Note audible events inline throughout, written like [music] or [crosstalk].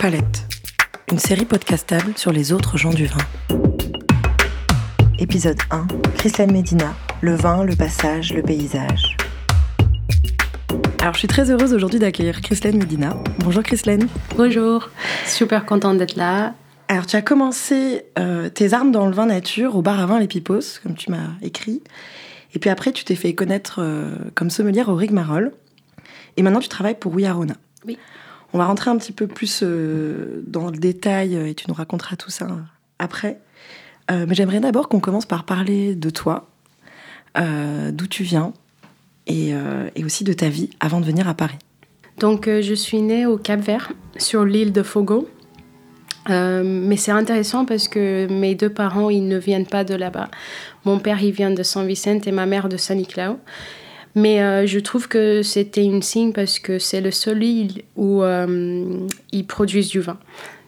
Palette, une série podcastable sur les autres gens du vin. Épisode 1, Christine Medina, le vin, le passage, le paysage. Alors je suis très heureuse aujourd'hui d'accueillir Christine Medina. Bonjour Christine. Bonjour, super contente d'être là. Alors tu as commencé euh, tes armes dans le vin nature au bar à vin Les Pipos, comme tu m'as écrit. Et puis après tu t'es fait connaître euh, comme sommelière au Rigmarole. Et maintenant tu travailles pour Ouiarona. Oui. On va rentrer un petit peu plus euh, dans le détail et tu nous raconteras tout ça après. Euh, mais j'aimerais d'abord qu'on commence par parler de toi, euh, d'où tu viens et, et, aussi de ta vie avant de venir à Paris. Donc je suis née au Cap Vert, sur l'île de Fogo. mais c'est intéressant parce que mes deux parents, ils ne viennent pas de là-bas. Mon père, il vient de San Vicente et ma mère de San Niclao. Mais euh, je trouve que c'était une signe parce que c'est le seul île où euh, ils produisent du vin.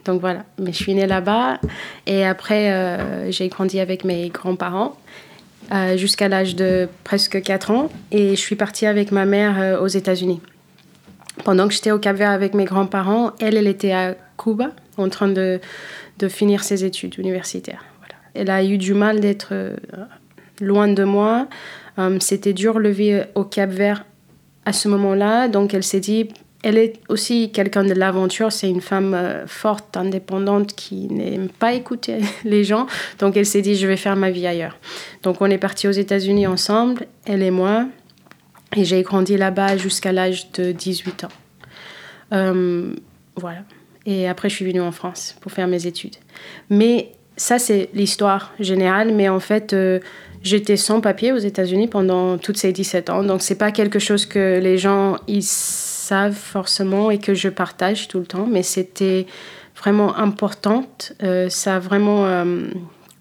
Donc voilà, mais je suis née là-bas et après euh, j'ai grandi avec mes grands-parents jusqu'à l'âge de presque 4 ans et je suis partie avec ma mère aux États-Unis. Pendant que j'étais au Cap Vert avec mes grands-parents, elle, elle était à Cuba en train de, de finir ses études universitaires. Voilà. Elle a eu du mal d'être loin de moi. Um, c'était dur de lever au Cap Vert à ce moment-là. Donc elle s'est dit, elle est aussi quelqu'un de l'aventure. C'est une femme euh, forte, indépendante, qui n'aime pas écouter [laughs] les gens. Donc elle s'est dit, je vais faire ma vie ailleurs. Donc on est parti aux États-Unis ensemble, elle et moi. Et j'ai grandi là-bas jusqu'à l'âge de 18 ans. Um, voilà. Et après, je suis venue en France pour faire mes études. Mais ça, c'est l'histoire générale. Mais en fait, euh, J'étais sans papier aux États-Unis pendant toutes ces 17 ans. Donc, c'est pas quelque chose que les gens ils savent forcément et que je partage tout le temps, mais c'était vraiment important. Euh, ça a vraiment euh,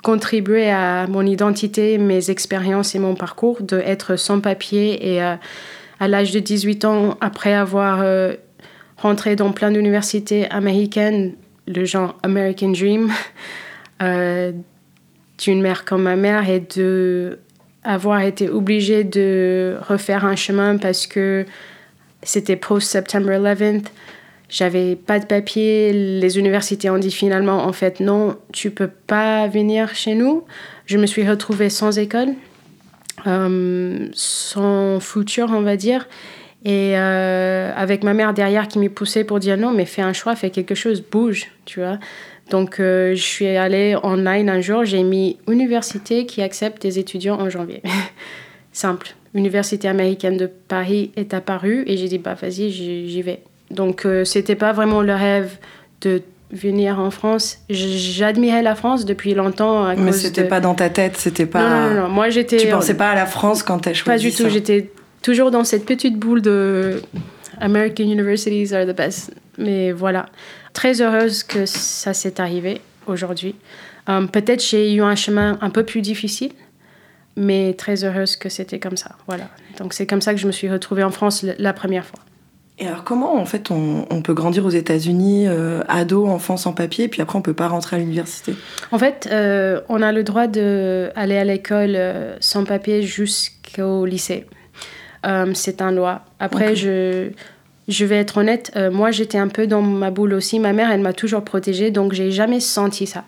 contribué à mon identité, mes expériences et mon parcours d'être sans papier. Et euh, à l'âge de 18 ans, après avoir rentré dans plein d'universités américaines, le genre American Dream, [laughs] d'une mère comme ma mère et de avoir été obligée de refaire un chemin parce que c'était post-September 11th. J'avais pas de papier. Les universités ont dit finalement, en fait, non, tu peux pas venir chez nous. Je me suis retrouvée sans école, euh, sans futur, on va dire. Et euh, avec ma mère derrière qui m'y poussait pour dire non, mais fais un choix, fais quelque chose, bouge, tu vois. Donc, euh, je suis allée online un jour, j'ai mis université qui accepte des étudiants en janvier. [laughs] Simple. Université américaine de Paris est apparue et j'ai dit, bah vas-y, j'y vais. Donc, euh, c'était pas vraiment le rêve de venir en France. J'admirais la France depuis longtemps. À Mais c'était pas dans ta tête, c'était pas. Non, non, non. Moi, j'étais. Tu pensais pas à la France quand t'as choisi Pas du tout. J'étais toujours dans cette petite boule de American universities are the best. Mais voilà. Très heureuse que ça s'est arrivé aujourd'hui. Um, Peut-être j'ai eu un chemin un peu plus difficile, mais très heureuse que c'était comme ça. Voilà. Donc c'est comme ça que je me suis retrouvée en France la première fois. Et alors comment en fait on, on peut grandir aux États-Unis, euh, ado, enfant sans papier, puis après on peut pas rentrer à l'université? En fait, euh, on a le droit d'aller à l'école euh, sans papier jusqu'au lycée. C'est un loi. Après, okay. je je vais être honnête, euh, moi j'étais un peu dans ma boule aussi. Ma mère, elle m'a toujours protégée, donc j'ai jamais senti ça.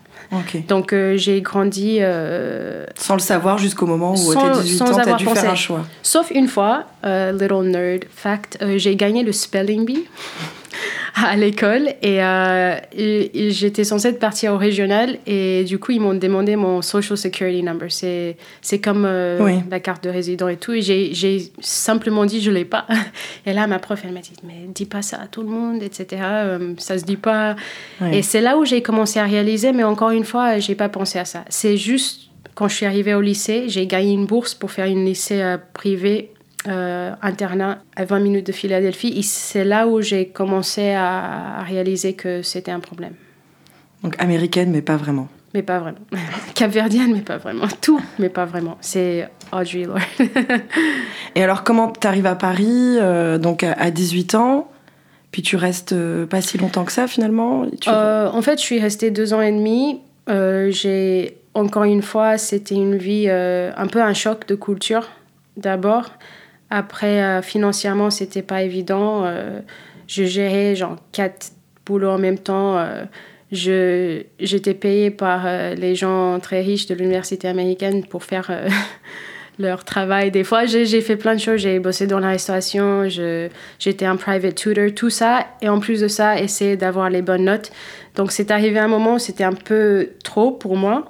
Donc euh, j'ai grandi. Euh, sans le savoir jusqu'au moment où tu as 18 ans, tu as dû pensé. faire un choix. Sauf une fois, little nerd fact, j'ai gagné le spelling bee à l'école. Euh, et, et, j'étais censée partir au régional. Et du coup ils m'ont demandé mon social security number. C'est c'est comme euh, oui. la carte de résident et tout. Et j'ai simplement dit je l'ai pas. [laughs] Et là ma prof elle m'a dit mais dis pas ça à tout le monde etc euh, ça se dit pas. Oui. et c'est là où j'ai commencé à réaliser mais encore une fois j'ai pas pensé à ça. C'est juste quand je suis arrivée au lycée j'ai gagné une bourse pour faire une lycée euh, privé euh, internat à 20 minutes de Philadelphie. Et c'est là où j'ai commencé à, à, réaliser que c'était un problème. Donc américaine, mais pas vraiment. Mais pas vraiment. [laughs] Capverdienne, mais pas vraiment. Tout, mais pas vraiment. C'est Audrey Lorde. [laughs] Et alors, comment tu arrives à Paris, euh, donc à, à 18 ans? Puis tu restes euh, pas si longtemps que ça finalement? Tu... euh, En fait, je suis restée deux ans et demi. Euh, j'ai encore une fois, c'était une vie euh, un peu un choc de culture d'abord. Après, euh, financièrement, c'était pas évident. Euh, je gérais genre quatre boulot en même temps. Euh, je, j'étais payée par les gens très riches de l'université américaine pour faire [laughs] leur travail. Des fois, j'ai, fait plein de choses. J'ai bossé dans la restauration, j'étais un private tutor, tout ça. Et en plus de ça, essayer d'avoir les bonnes notes. Donc, c'est arrivé un moment où c'était un peu trop pour moi.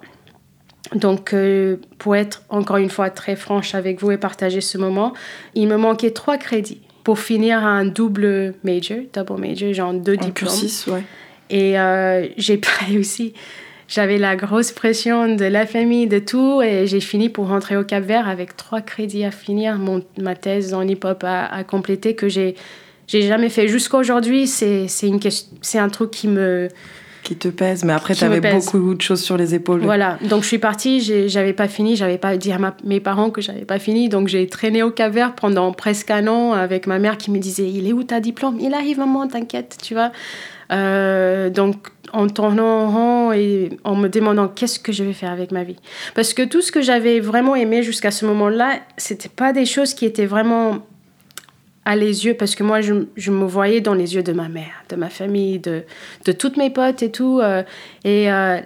Donc, euh, pour être encore une fois très franche avec vous et partager ce moment, il me manquait trois crédits pour finir un double major, double major, genre deux diplômes. ouais. Et euh, j'ai pas [laughs] réussi. J'avais la grosse pression de la famille, de tout, et j'ai fini pour rentrer au Cap Vert avec trois crédits à finir, mon, ma thèse en hip-hop à, à compléter que j'ai j'ai jamais fait jusqu'à aujourd'hui. C'est une c'est un truc qui me qui te pèse, mais après, tu avais beaucoup de choses sur les épaules. Voilà, donc je suis partie, j'avais pas fini, j'avais pas dit à mes parents que j'avais pas fini, donc j'ai traîné au Cap-Vert pendant presque un an avec ma mère qui me disait Il est où ta diplôme? Il arrive, maman, t'inquiète, tu vois. Euh, donc, en tournant en rond et en me demandant qu'est-ce que je vais faire avec ma vie? Parce que tout ce que j'avais vraiment aimé jusqu'à ce moment-là, c'était pas des choses qui étaient vraiment à les yeux, parce que moi, je, je, me voyais dans les yeux de ma mère, de ma famille, de, de toutes mes potes et tout. Euh, et euh,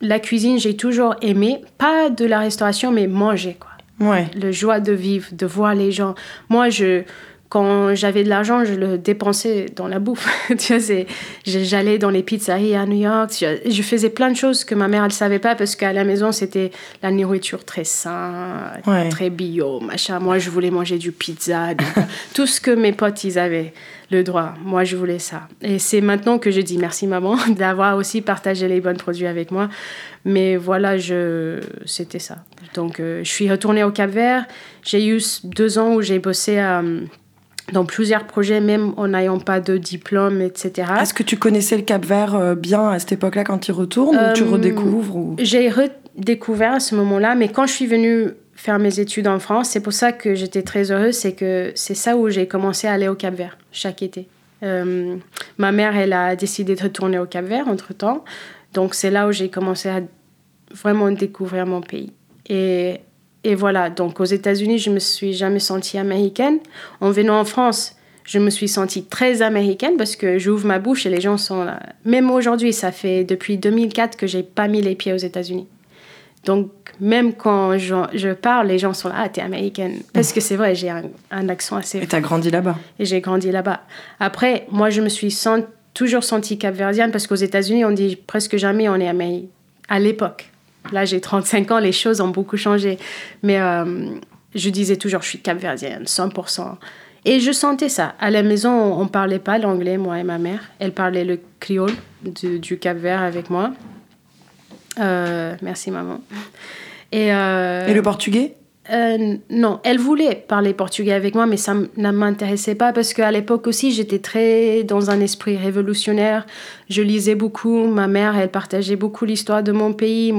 la cuisine, j'ai toujours aimé, pas de la restauration, mais manger, quoi. Ouais. Le joie de vivre, de voir les gens. Moi, je, quand j'avais de l'argent, je le dépensais dans la bouffe. [laughs] tu vois, j'allais dans les pizzerias à New York. Je faisais plein de choses que ma mère, elle savait pas parce qu'à la maison, c'était la nourriture très sain, très bio, machin. Moi, je voulais manger du pizza, [laughs] tout ce que mes potes, ils avaient le droit. Moi, je voulais ça. Et c'est maintenant que je dis merci, maman, [laughs] d'avoir aussi partagé les bons produits avec moi. Mais voilà, je... c'était ça. Donc, euh, je suis retournée au Cap-Vert. J'ai eu deux ans où j'ai bossé à dans plusieurs projets, même en n'ayant pas de diplôme, etc. Est-ce que tu connaissais le Cap Vert euh, bien à cette époque-là quand tu retournes ou tu euh, redécouvres ou... J'ai redécouvert à ce moment-là, mais quand je suis venue faire mes études en France, c'est pour ça que j'étais très heureuse, c'est que c'est ça où j'ai commencé à aller au Cap Vert chaque été. Euh, ma mère, elle a décidé de retourner au Cap Vert entre-temps, donc c'est là où j'ai commencé à vraiment découvrir mon pays. Et et voilà, donc aux États-Unis, je me suis jamais sentie américaine. En venant en France, je me suis sentie très américaine parce que j'ouvre ma bouche et les gens sont là. Même aujourd'hui, ça fait depuis 2004 que j'ai pas mis les pieds aux États-Unis. Donc, même quand je, je, parle, les gens sont là, ah, t'es américaine. Parce que c'est vrai, j'ai un, un, accent assez. Et t'as grandi là-bas. Et j'ai grandi là-bas. Après, moi, je me suis toujours sentie capverdienne parce qu'aux États-Unis, on dit presque jamais on est américaine. À l'époque. Là, j'ai 35 ans, les choses ont beaucoup changé. Mais euh, je disais toujours, je suis capverdienne, 100%. Et je sentais ça. À la maison, on ne parlait pas l'anglais, moi et ma mère. Elle parlait le créole du, Cap-Vert avec moi. Euh, merci, maman. Et, euh, et le portugais? Euh, non, elle voulait parler portugais avec moi, mais ça ne m'intéressait pas parce qu'à l'époque aussi, j'étais très dans un esprit révolutionnaire. Je lisais beaucoup. Ma mère, elle partageait beaucoup l'histoire de mon pays.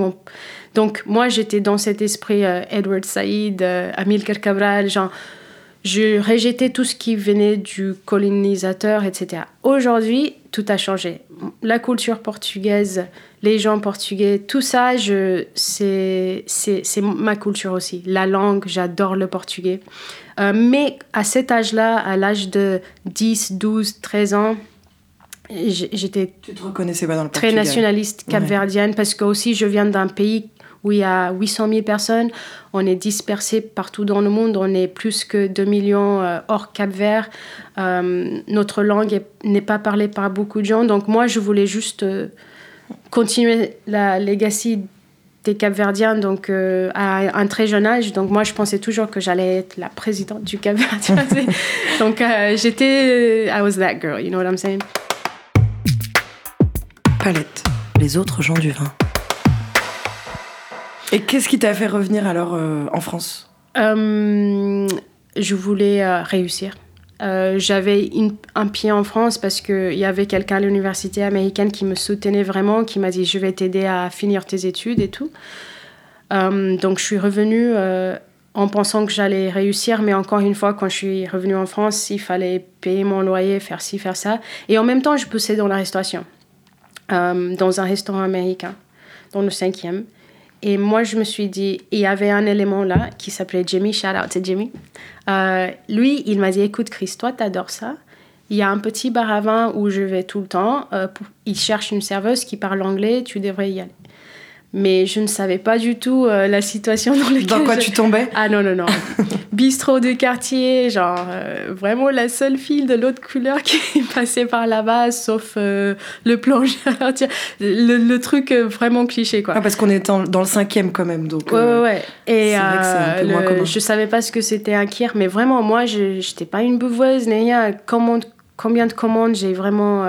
Donc, moi, j'étais dans cet esprit euh, Edward Said, euh, Amilcar Cabral. Genre, je rejetais tout ce qui venait du colonisateur, etc. Aujourd'hui, tout a changé. La culture portugaise, les gens portugais, tout ça, c'est ma culture aussi. La langue, j'adore le portugais. Euh, mais à cet âge-là, à l'âge de 10, 12, 13 ans, j'étais très nationaliste capverdienne parce que aussi je viens d'un pays où il y a 800 000 personnes. On est dispersés partout dans le monde. On est plus que 2 millions euh, hors Cap-Vert. Euh, notre langue n'est pas parlée par beaucoup de gens. Donc moi, je voulais juste euh, continuer la legacy des Capverdiens donc à un très jeune âge. Donc moi, je pensais toujours que j'allais être la présidente du Cap-Vert. [laughs] [laughs] donc j'étais, I was that girl, you know what I'm saying? Palette, les autres gens du vin. Et qu'est-ce qui t'a fait revenir alors euh, en France? Euh, Je voulais euh, réussir. J'avais un pied en France parce qu'il y avait quelqu'un à l'université américaine qui me soutenait vraiment, qui m'a dit je vais t'aider à finir tes études et tout. donc je suis revenue en pensant que j'allais réussir, mais encore une fois, quand je suis revenue en France, il fallait payer mon loyer, faire ci, faire ça. Et en même temps, je poussais dans la restauration, dans un restaurant américain, dans le cinquième. Et moi, je me suis dit, il y avait un élément là qui s'appelait Jimmy, shout out to Jimmy. Euh, lui, il m'a dit, écoute Chris, toi, t'adores ça, il y a un petit bar à vin où je vais tout le temps. Euh, ils cherchent une serveuse qui parle anglais, tu devrais y aller. Mais je ne savais pas du tout euh, la situation dans laquelle Dans quoi je- tu tombais Ah non, non, non. [laughs] Bistrot de quartier, genre euh, vraiment la seule fille de l'autre couleur qui est passée par là-bas, sauf euh, le plongeur, [laughs] le, le truc vraiment cliché quoi. Ah, Parce qu'on est en- dans le cinquième quand même. Donc, Ouais, ouais, ouais. Et vrai que un peu moins commun. je savais pas ce que c'était un kir, mais vraiment, moi, je n'étais pas une bouveuse, ni rien. Commande, combien de commandes j'ai vraiment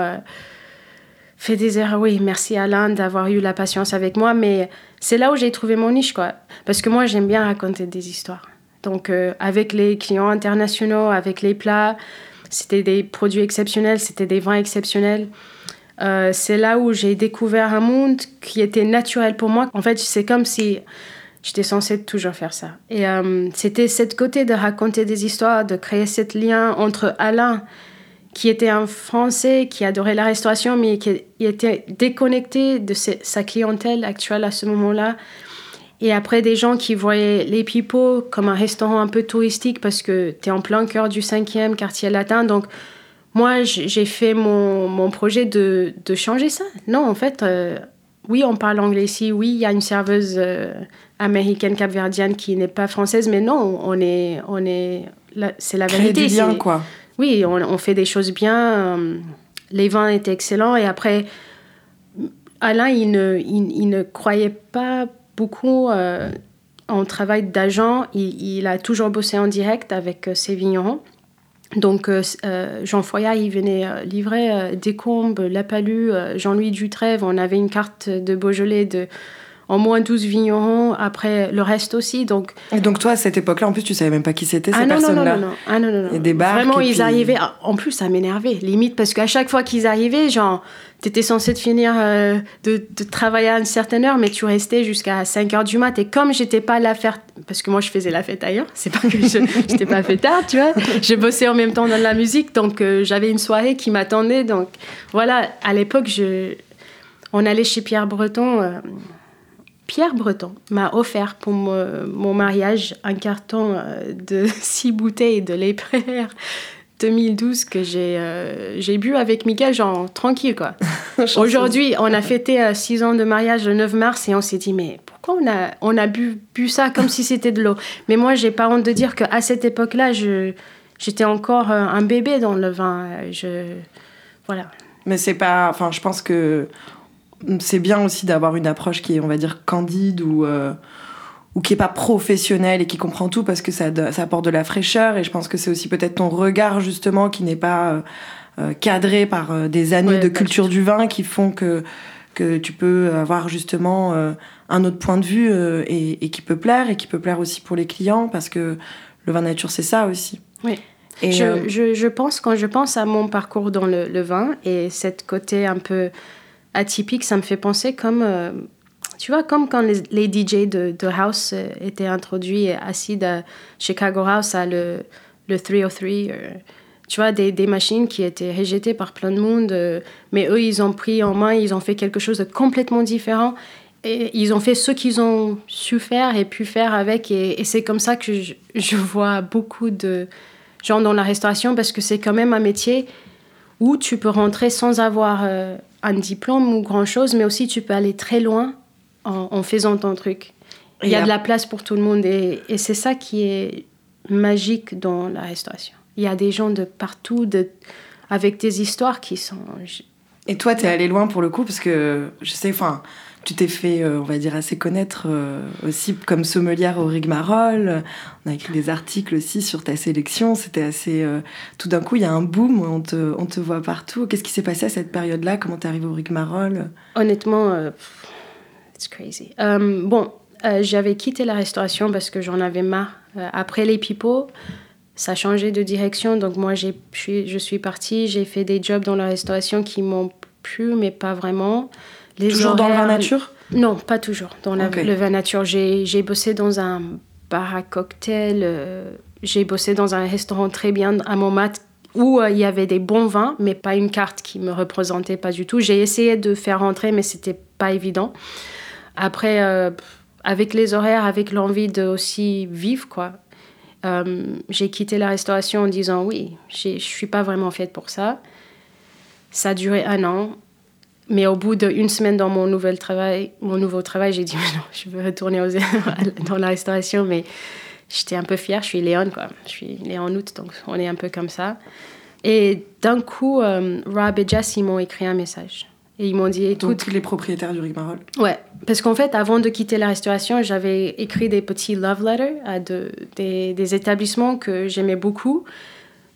fait des erreurs. Oui, merci Alain d'avoir eu la patience avec moi, mais c'est là où j'ai trouvé mon niche, quoi. Parce que moi, j'aime bien raconter des histoires. Donc, euh, avec les clients internationaux, avec les plats, c'était des produits exceptionnels, c'était des vins exceptionnels. Euh, c'est là où j'ai découvert un monde qui était naturel pour moi. En fait, c'est comme si j'étais censée toujours faire ça. Et euh, c'était cette côté de raconter des histoires, de créer ce lien entre Alain, qui était un Français qui adorait la restauration, mais qui était déconnecté de sa- clientèle actuelle à ce moment-là. Et après, des gens qui voyaient les Pipots comme un restaurant un peu touristique parce que tu es en plein cœur du 5e quartier latin. Donc, moi, j'ai fait mon, mon projet de, de changer ça. Non, en fait, euh, oui, on parle anglais ici. Oui, il y a une serveuse euh, américaine capverdienne qui n'est pas française, mais non, on est, on est, c'est la créer vérité. du lien, quoi. Oui, on, fait des choses bien. euh, les vins étaient excellents. Et après, Alain, il ne, il, ne croyait pas beaucoup euh, en travail d'agent. Il, a toujours bossé en direct avec euh, ses vignerons. Donc, Jean Foyard, il venait livrer euh, Descombes, Lapalu, euh, Jean-Louis Dutrève. On avait une carte de Beaujolais de en moins 12 vignerons. Après, le reste aussi. Donc, Et donc, toi, à cette époque-là, en plus, tu savais même pas qui c'était, ces ah non, non, non, personnes-là. non, non. Ah non, non, non. Et des barques, Vraiment, et ils arrivaient. En plus, ça m'énervait, limite, parce qu'à chaque fois qu'ils arrivaient, genre, t'étais censé te finir euh, de, de travailler à une certaine heure, mais tu restais jusqu'à 5 heures du mat. Et comme j'étais pas là faire. Parce que moi, je faisais la fête ailleurs, c'est pas que je [laughs] j'étais pas fêtard, tu vois. Je bossais en même temps dans la musique, donc euh, j'avais une soirée qui m'attendait. Donc voilà, à l'époque, je... on allait chez Pierre Breton. euh, Pierre Breton m'a offert pour mo- mon mariage un carton euh, de [laughs] six bouteilles de lait Prère 2012 que j'ai euh, j'ai bu avec Miguel, genre tranquille quoi. [laughs] Aujourd'hui, on a fêté euh, six ans de mariage le 9 mars et on s'est dit, mais pourquoi on a, on a bu, bu ça comme si c'était de l'eau? Mais moi, j'ai pas honte de dire qu'à cette époque-là, je- j'étais encore euh, un bébé dans le vin. Euh, Je, voilà. Mais c'est pas. Enfin, je pense que c'est bien aussi d'avoir une approche qui est, on va dire, candide ou. euh, ou qui est pas professionnelle et qui comprend tout parce que ça, ça apporte de la fraîcheur et je pense que c'est aussi peut-être ton regard justement qui n'est pas euh, euh, cadré par des années Ouais, de pas culture du vin qui font que que tu peux avoir justement euh, un autre point de vue et, et qui peut plaire et qui peut plaire aussi pour les clients parce que le vin nature c'est ça aussi. Oui. Et je, je, je pense, quand je pense à mon parcours dans le, le vin et cette côté un peu atypique, ça me fait penser comme, euh, tu vois, comme quand les, les DJ de, House euh, étaient introduits et assis à Chicago House à le, le 303. euh, tu vois, des, des machines qui étaient rejetées par plein de monde, euh, mais eux, ils ont pris en main, ils ont fait quelque chose de complètement différent. Et ils ont fait ce qu'ils ont su faire et pu faire avec. Et, c'est comme ça que je, vois beaucoup de gens dans la restauration parce que c'est quand même un métier où tu peux rentrer sans avoir euh, un diplôme ou grand-chose, mais aussi tu peux aller très loin en, en faisant ton truc. Il y a de la place pour tout le monde et, et c'est ça qui est magique dans la restauration. Il y a des gens de partout de, avec des histoires qui sont... Et toi, t'es allé loin pour le coup, parce que je sais, enfin, tu t'es fait, euh, on va dire, assez connaître euh, aussi comme sommelière au Rigmarole. On a écrit des articles aussi sur ta sélection. C'était assez. euh, tout d'un coup, il y a un boom, on te, on te voit partout. Qu'est-ce qui s'est passé à cette période-là? Comment t'es arrivé au Rigmarole Honnêtement, euh, it's crazy. Bon, j'avais quitté la restauration parce que j'en avais marre. Après les pipeaux, ça a changé de direction. Donc moi, je suis- je suis partie, j'ai fait des jobs dans la restauration qui m'ont plu, mais pas vraiment. Les Toujours dans le vin nature Non, pas toujours. Dans la- le vin nature, j'ai, bossé dans un bar à cocktail. euh, j'ai bossé dans un restaurant très bien à Montmartre où euh, il y avait des bons vins, mais pas une carte qui me représentait pas du tout. J'ai essayé de faire rentrer, mais c'était pas évident. Après, euh, avec les horaires, avec l'envie de aussi vivre, quoi. J'ai quitté la restauration en disant oui, je ne suis pas vraiment faite pour ça. Ça a duré un an. Mais au bout d'une semaine dans mon, nouvel travail, mon nouveau travail, j'ai dit [laughs] non, je veux retourner aux, [laughs] dans la restauration. Mais j'étais un peu fière. Je suis Léon, quoi. Je suis Léon août, donc on est un peu comme ça. Et d'un coup, euh, Rob et Jess, ils m'ont écrit un message. Et ils m'ont dit, écoute... tous les propriétaires du rigmarole Ouais, parce qu'en fait, avant de quitter la restauration, j'avais écrit des petits love letters à de, des, des, établissements que j'aimais beaucoup,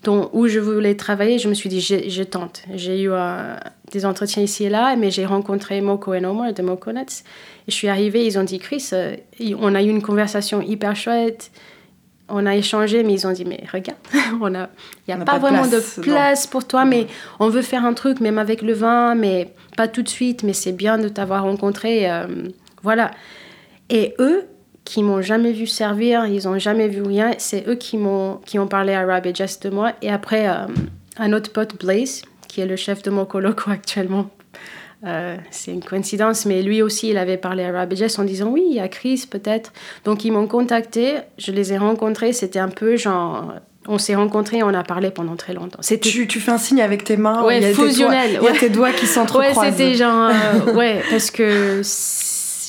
dont, où je voulais travailler. Je me suis dit, je, tente. J'ai eu euh, des entretiens ici et là, mais j'ai rencontré Moko et Omar de Moko Nuts. Et je suis arrivée, ils ont dit, Chris, euh, on a eu une conversation hyper chouette on a échangé, mais ils ont dit, mais regarde, [laughs] il n'y a pas, vraiment de place pour toi, mais on veut faire un truc, même avec le vin, mais pas tout de suite, mais c'est bien de t'avoir rencontré. Euh, voilà. Et eux, qui m'ont jamais vu servir, ils n'ont jamais vu rien, c'est eux qui, m'ont, qui ont parlé à Rob et Jess de moi. Et après, euh, un autre pote, Blaze, qui est le chef de mon coloco [laughs] actuellement, euh, c'est une coïncidence, mais lui aussi, il avait parlé à Rob Jess en disant oui, il y a Chris peut-être. Donc ils m'ont contacté, je les ai rencontrés, c'était un peu genre. On s'est rencontrés, on a parlé pendant très longtemps. Tu, tu fais un signe avec tes mains, ouais, il y a fusionnel. Tes doigts, Il y a tes doigts qui s'entrecroisent. Ouais, c'était genre. Euh, [laughs] ouais, parce que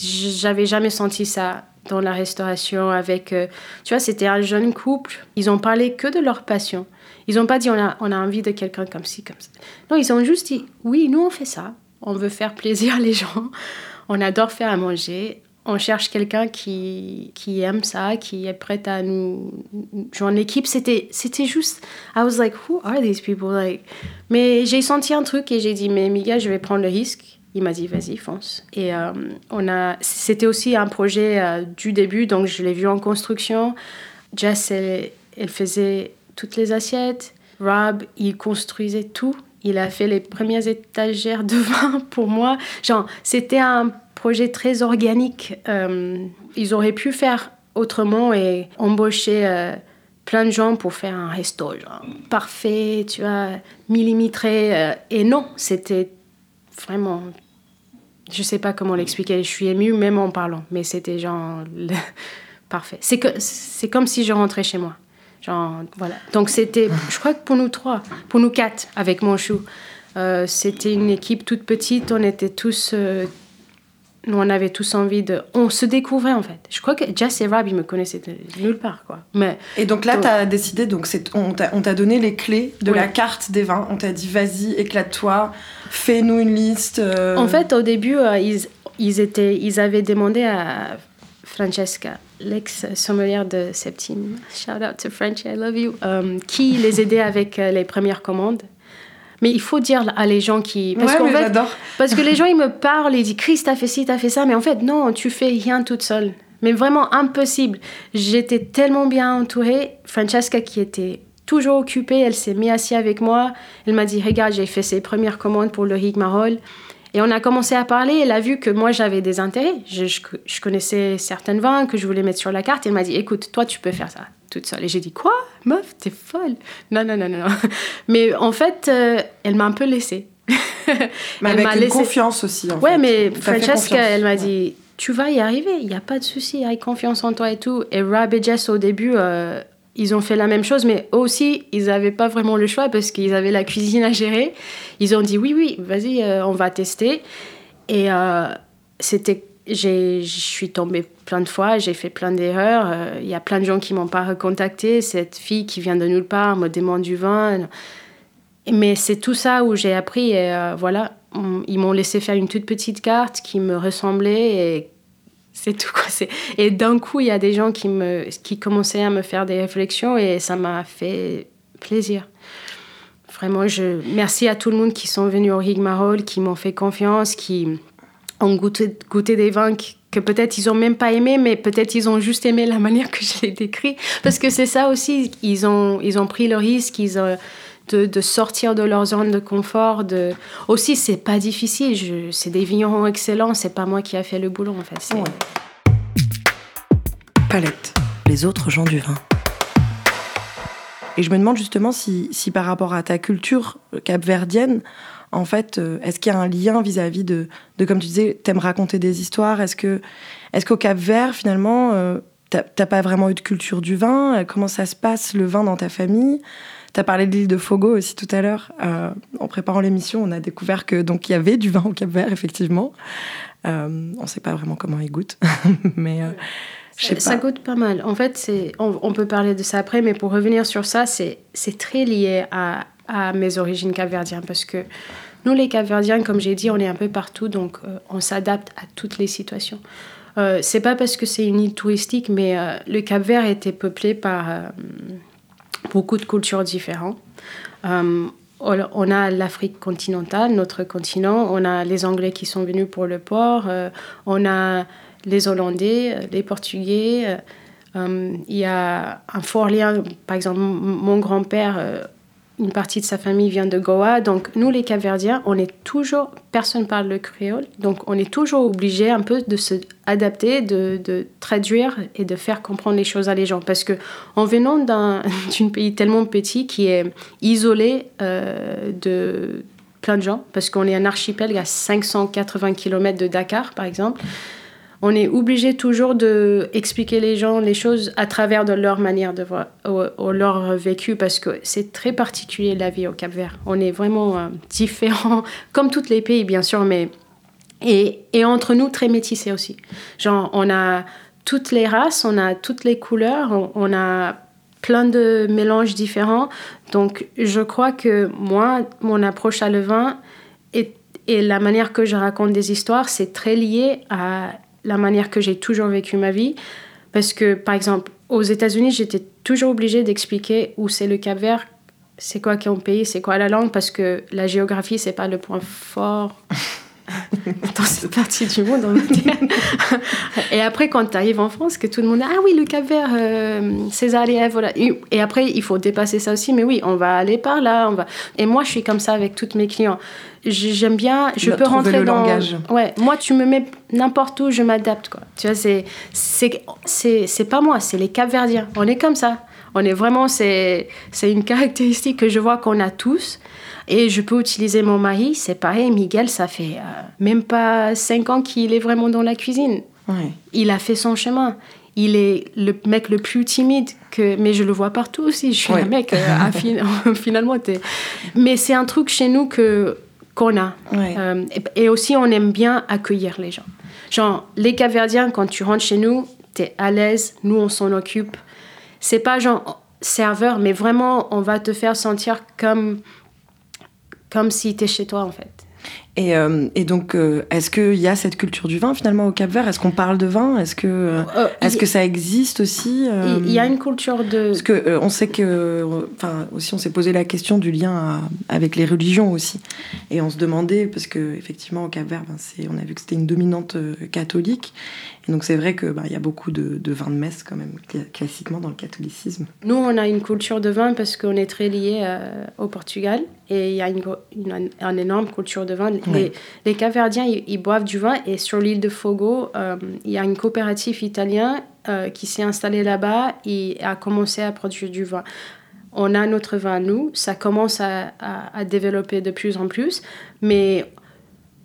j'avais jamais senti ça dans la restauration avec. Euh, tu vois, c'était un jeune couple, ils ont parlé que de leur passion. Ils n'ont pas dit on a, on a envie de quelqu'un comme ci, comme ça. Non, ils ont juste dit oui, nous on fait ça on veut faire plaisir [laughs] les gens, on adore faire à manger, on cherche quelqu'un qui, qui aime ça, qui est prêt à nous jouer en équipe. C'était, c'était juste, I was like, who are these people? Like, mais j'ai senti un truc et j'ai dit, mais Miguel, je vais prendre le risque. Il m'a dit, vas-y, fonce. Et euh, on a, c'était aussi un projet euh, du début, donc je l'ai vu en construction. Jess, elle, faisait toutes les assiettes. Rob, il construisait tout. Il a fait les premières étagères de vin [laughs] pour moi. Genre, c'était un projet très organique. Euh, ils auraient pu faire autrement et embaucher plein de gens pour faire un resto genre, parfait, tu vois, millimétré. Et non, c'était vraiment. Je sais pas comment l'expliquer. Je suis émue même en parlant, mais c'était genre [laughs] parfait. C'est que c'est comme si je rentrais chez moi. Genre, voilà. Donc c'était, je crois que pour nous trois, pour nous quatre, avec mon chou, euh, c'était une équipe toute petite. On était tous, euh, nous on avait tous envie de, on se découvrait en fait. Je crois que Jess et Rob ils me connaissaient de nulle part quoi. Mais et donc là tu as décidé, donc c'est, on t'a donné les clés de la carte des vins. On t'a dit vas-y éclate-toi, fais-nous une liste. Euh. En fait au début ils, ils étaient, ils avaient demandé à Francesca, l'ex-sommelière de Septime, shout out to Frenchy, I love you, euh, qui les aidait avec euh, les premières commandes. Mais il faut dire à les gens qui. Parce, ouais, fait, parce que les [laughs] gens, ils me parlent, ils disent Chris, t'as fait ci, t'as fait ça. Mais en fait, non, tu fais rien toute seule. Mais vraiment impossible. J'étais tellement bien entourée. Francesca, qui était toujours occupée, elle s'est mise assise avec moi. Elle m'a dit Regarde, j'ai fait ses premières commandes pour le Rigmarole. Et on a commencé à parler. Elle a vu que moi, j'avais des intérêts. Je, je, connaissais certaines vins que je voulais mettre sur la carte. Elle m'a dit Écoute, toi, tu peux faire ça toute seule. Et j'ai dit Quoi? Meuf, t'es folle Non, non, non, non. [laughs] Mais en fait, euh, elle m'a un peu laissée. [laughs] mais avec une confiance aussi. En ouais, mais Francesca, elle m'a dit Tu vas y arriver, il n'y a pas de souci, aie confiance en toi et tout. Et Rob et Jess, au début, euh, ils ont fait la même chose, mais eux aussi, ils n'avaient pas vraiment le choix parce qu'ils avaient la cuisine à gérer. Ils ont dit oui, oui, vas-y, euh, on va tester. Et c'était, je suis tombée plein de fois, j'ai fait plein d'erreurs. Euh, il y a plein de gens qui m'ont pas recontacté. Cette fille qui vient de nulle part me demande du vin. Mais c'est tout ça où j'ai appris. Et voilà, ils m'ont laissé faire une toute petite carte qui me ressemblait et c'est tout quoi. Et d'un coup, il y a des gens qui, me, qui commençaient à me faire des réflexions et ça m'a fait plaisir. Vraiment, je merci à tout le monde qui sont venus au Rigmarole, qui m'ont fait confiance, qui ont goûté, goûté des vins que peut-être ils ont même pas aimé, mais peut-être ils ont juste aimé la [laughs] manière que je l'ai décrit. Parce que c'est ça aussi, ils ont, ils ont pris le risque, ils ont, de, sortir de leur zone de confort. De... Aussi, c'est pas difficile. C'est des vignerons excellents. C'est pas moi qui a fait le boulot, en fait. Palette, les autres gens du vin. Et je me demande justement si, si par rapport à ta culture capverdienne, en fait, euh, est-ce qu'il y a un lien vis-à-vis de, de, comme tu disais, t'aimes raconter des histoires? Est-ce que, est-ce qu'au Cap Vert, finalement, euh, t'as pas vraiment eu de culture du vin? Comment ça se passe le vin dans ta famille? Tu as parlé de l'île de Fogo aussi tout à l'heure. en préparant l'émission, on a découvert que donc il y avait du vin au Cap-Vert effectivement. on ne sait pas vraiment comment il goûte, [laughs] mais ça, goûte pas mal. En fait, c'est, on, peut parler de ça après, mais pour revenir sur ça, c'est très lié à, à mes origines capverdiennes parce que nous, les capverdiens, comme j'ai dit, on est un peu partout, donc euh, on s'adapte à toutes les situations. Euh, c'est pas parce que c'est une île touristique, mais euh, le Cap Vert était peuplé par beaucoup de cultures différentes. on a l'Afrique continentale, notre continent, on a les Anglais qui sont venus pour le port, on a les Hollandais, les Portugais. Il y a un fort lien, par exemple, mon grand-père, une partie de sa famille vient de Goa. Donc, nous, les Capverdiens, on est toujours, personne parle le créole, donc on est toujours obligé un peu de se adapter, de, traduire et de faire comprendre les choses à les gens. Parce que en venant d'un [laughs] pays tellement petit qui est isolé de plein de gens, parce qu'on est un archipel à 580 km de Dakar, par exemple, on est obligé toujours de expliquer les gens les choses à travers de leur manière de voir, ou, leur vécu, parce que c'est très particulier la vie au Cap Vert. On est vraiment euh, différents, [laughs] comme tous les pays bien sûr, mais et, et, entre nous très métissés aussi. Genre on a toutes les races, on a toutes les couleurs, on, a plein de mélanges différents. Donc je crois que moi, mon approche à le vin et, et la manière que je raconte des histoires, c'est très lié à la manière que j'ai toujours vécu ma vie. Parce que, par exemple, aux États-Unis, j'étais toujours obligée d'expliquer où c'est le Cap Vert, c'est quoi qu'on pays, c'est quoi la langue, parce que la géographie, c'est pas le point fort [laughs] [laughs] dans cette partie du monde, on va dire. [laughs] et après, quand tu arrives en France, que tout le monde ah oui, le Cap Vert, euh, Césarien, voilà. Et après, il faut dépasser ça aussi, mais oui, on va aller par là, on va. Et moi, je suis comme ça avec tous mes clients. J'aime bien, je peux rentrer le dans. Langage. Ouais, moi, tu me mets n'importe où, je m'adapte, quoi. Tu vois, c'est, c'est, c'est, pas moi, c'est les Capverdiens. On est comme ça. On est vraiment, c'est, c'est une caractéristique que je vois qu'on a tous. Et je peux utiliser mon mari, c'est pareil. Miguel, ça fait euh, même pas cinq ans qu'il est vraiment dans la cuisine. Il a fait son chemin. Il est le mec le plus timide, que, mais je le vois partout aussi. Je suis un mec, euh, [laughs] finalement. Mais c'est un truc chez nous que, qu'on a. Euh, et, aussi, on aime bien accueillir les gens. Genre, les Caverdiens, quand tu rentres chez nous, tu es à l'aise, nous, on s'en occupe. C'est pas genre serveur, mais vraiment, on va te faire sentir comme comme si tu chez toi en fait. Et, euh, et donc, euh, est-ce qu'il y a cette culture du vin finalement au Cap Vert Est-ce qu'on parle de vin? Est-ce que, euh, est-ce que ça existe aussi Il y a une culture de. Parce que on sait que, enfin, aussi, on s'est posé la question du lien avec les religions aussi, et on se demandait parce que effectivement au Cap Vert, ben, on a vu que c'était une dominante catholique, donc c'est vrai qu'il bah, y a beaucoup de, de vins de messe quand même, classiquement dans le catholicisme. Nous, on a une culture de vin parce qu'on est très lié euh, au Portugal et il y a une, une, énorme culture de vin. Les, les Caverdiens, ils, boivent du vin et sur l'île de Fogo, euh, il y a une coopérative italienne euh, qui s'est installée là-bas et a commencé à produire du vin on a notre vin nous, ça commence à, à, à, développer de plus en plus, mais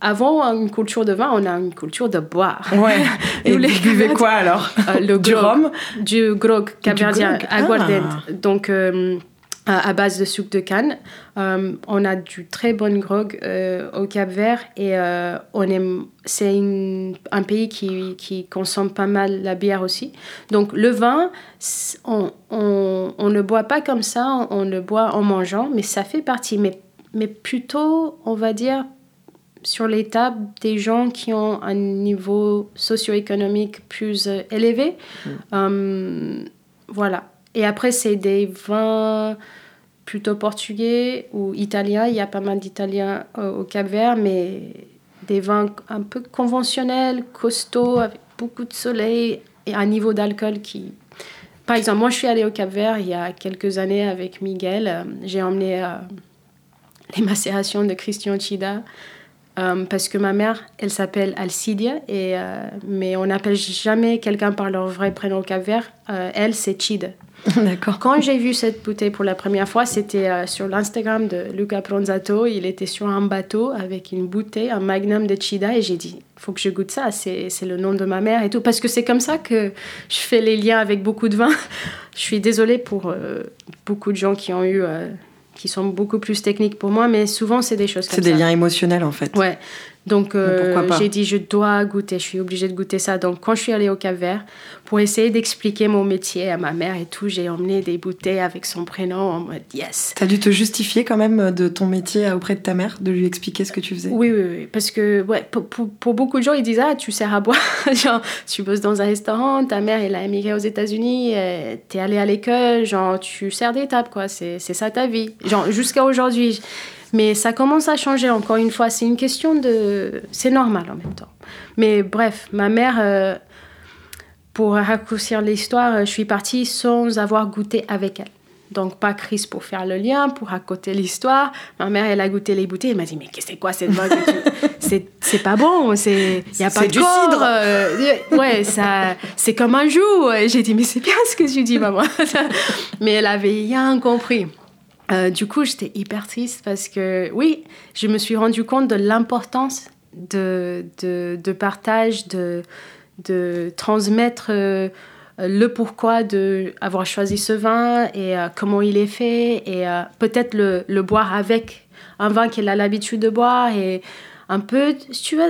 avant une culture de vin, on a une culture de boire. Ouais. [laughs] Et vous buvez quoi alors euh, le Du rhum Du grog aguardente. Ah. Donc, euh, à base de sucre de canne. Euh, on a du très bon grog au Cap Vert et on aime, c'est un pays qui, qui, consomme pas mal la bière aussi. Donc le vin, on, on, on ne le boit pas comme ça, on le boit en mangeant, mais ça fait partie. Mais, mais plutôt, on va dire, sur les tables des gens qui ont un niveau socio-économique plus euh, élevé. Mm. Euh, voilà. Et après, c'est des vins plutôt portugais ou italiens. Il y a pas mal d'Italiens au Cap Vert, mais des vins un peu conventionnels, costauds, avec beaucoup de soleil et un niveau d'alcool qui... Par exemple, moi, je suis allée au Cap Vert il y a quelques années avec Miguel. J'ai emmené euh, les macérations de Christian Chida Euh, parce que ma mère, elle s'appelle Alcidia, et, euh, mais on n'appelle jamais quelqu'un par leur vrai prénom au Cap-Vert. Euh, elle, c'est Chida. [laughs] D'accord. Quand j'ai vu cette bouteille pour la première fois, c'était sur l'Instagram de Luca Pronzato. Il était sur un bateau avec une bouteille, un magnum de Chida, et j'ai dit, faut que je goûte ça, c'est le nom de ma mère et tout. Parce que c'est comme ça que je fais les liens avec beaucoup de vin. [laughs] je suis désolée pour beaucoup de gens qui ont eu qui sont beaucoup plus techniques pour moi, mais souvent c'est des choses comme ça. C'est des liens émotionnels en fait. Ouais. Donc euh, j'ai dit je dois goûter, je suis obligée de goûter ça. Donc quand je suis allée au Cap Vert, pour essayer d'expliquer mon métier à ma mère et tout, j'ai emmené des bouteilles avec son prénom en mode yes. T'as dû te justifier quand même de ton métier auprès de ta mère, de lui expliquer ce que tu faisais? Oui, oui, oui. Parce que ouais, pour, pour, beaucoup de gens, ils disent Ah, tu sers à boire. [laughs] genre, tu bosses dans un restaurant, ta mère, elle a émigré aux États-Unis, t'es allée à l'école, genre, tu sers des tables, quoi. C'est ça ta vie. Genre, jusqu'à aujourd'hui. Mais ça commence à changer encore une fois. C'est une question de. C'est normal en même temps. Mais bref, ma mère, euh, pour raccourcir l'histoire, euh, je suis partie sans avoir goûté avec elle. Donc, pas Chris pour faire le lien, pour raconter l'histoire. Ma mère, elle a goûté les bouteilles. Elle m'a dit Mais qu'est-ce que c'est quoi cette voix [laughs] C'est pas bon. Il n'y a pas de du cidre. Euh, ouais, ça, c'est comme un jour. J'ai dit Mais c'est bien ce que tu dis, maman. [laughs] Mais elle avait rien compris. Euh, du coup, j'étais hyper triste parce que, oui, je me suis rendu compte de l'importance de, de, de, partage, de, de transmettre euh, le pourquoi d'avoir choisi ce vin et euh, comment il est fait et peut-être le, le, boire avec un vin qu'elle a l'habitude de boire et un peu, tu vois,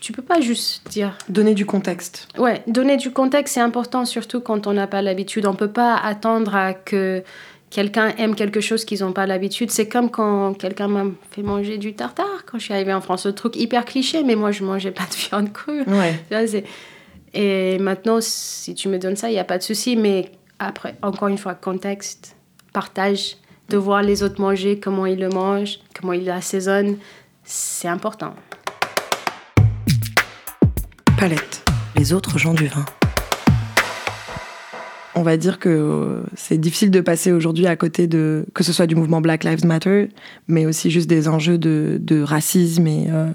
tu peux pas juste dire. Donner du contexte. Ouais, donner du contexte, c'est important, surtout quand on n'a pas l'habitude. On peut pas attendre à que quelqu'un aime quelque chose qu'ils n'ont pas l'habitude. C'est comme quand quelqu'un m'a fait manger du tartare quand je suis arrivée en France. Un truc hyper cliché, mais moi, je mangeais pas de viande crue. Ouais. Et maintenant, si tu me donnes ça, il n'y a pas de souci. Mais après, encore une fois, contexte, partage, de voir les autres manger, comment ils le mangent, comment ils l'assaisonnent, c'est important. Palette, les autres gens du vin on va dire que euh, c'est difficile de passer aujourd'hui à côté de que ce soit du mouvement Black Lives Matter, mais aussi juste des enjeux de, racisme et, euh,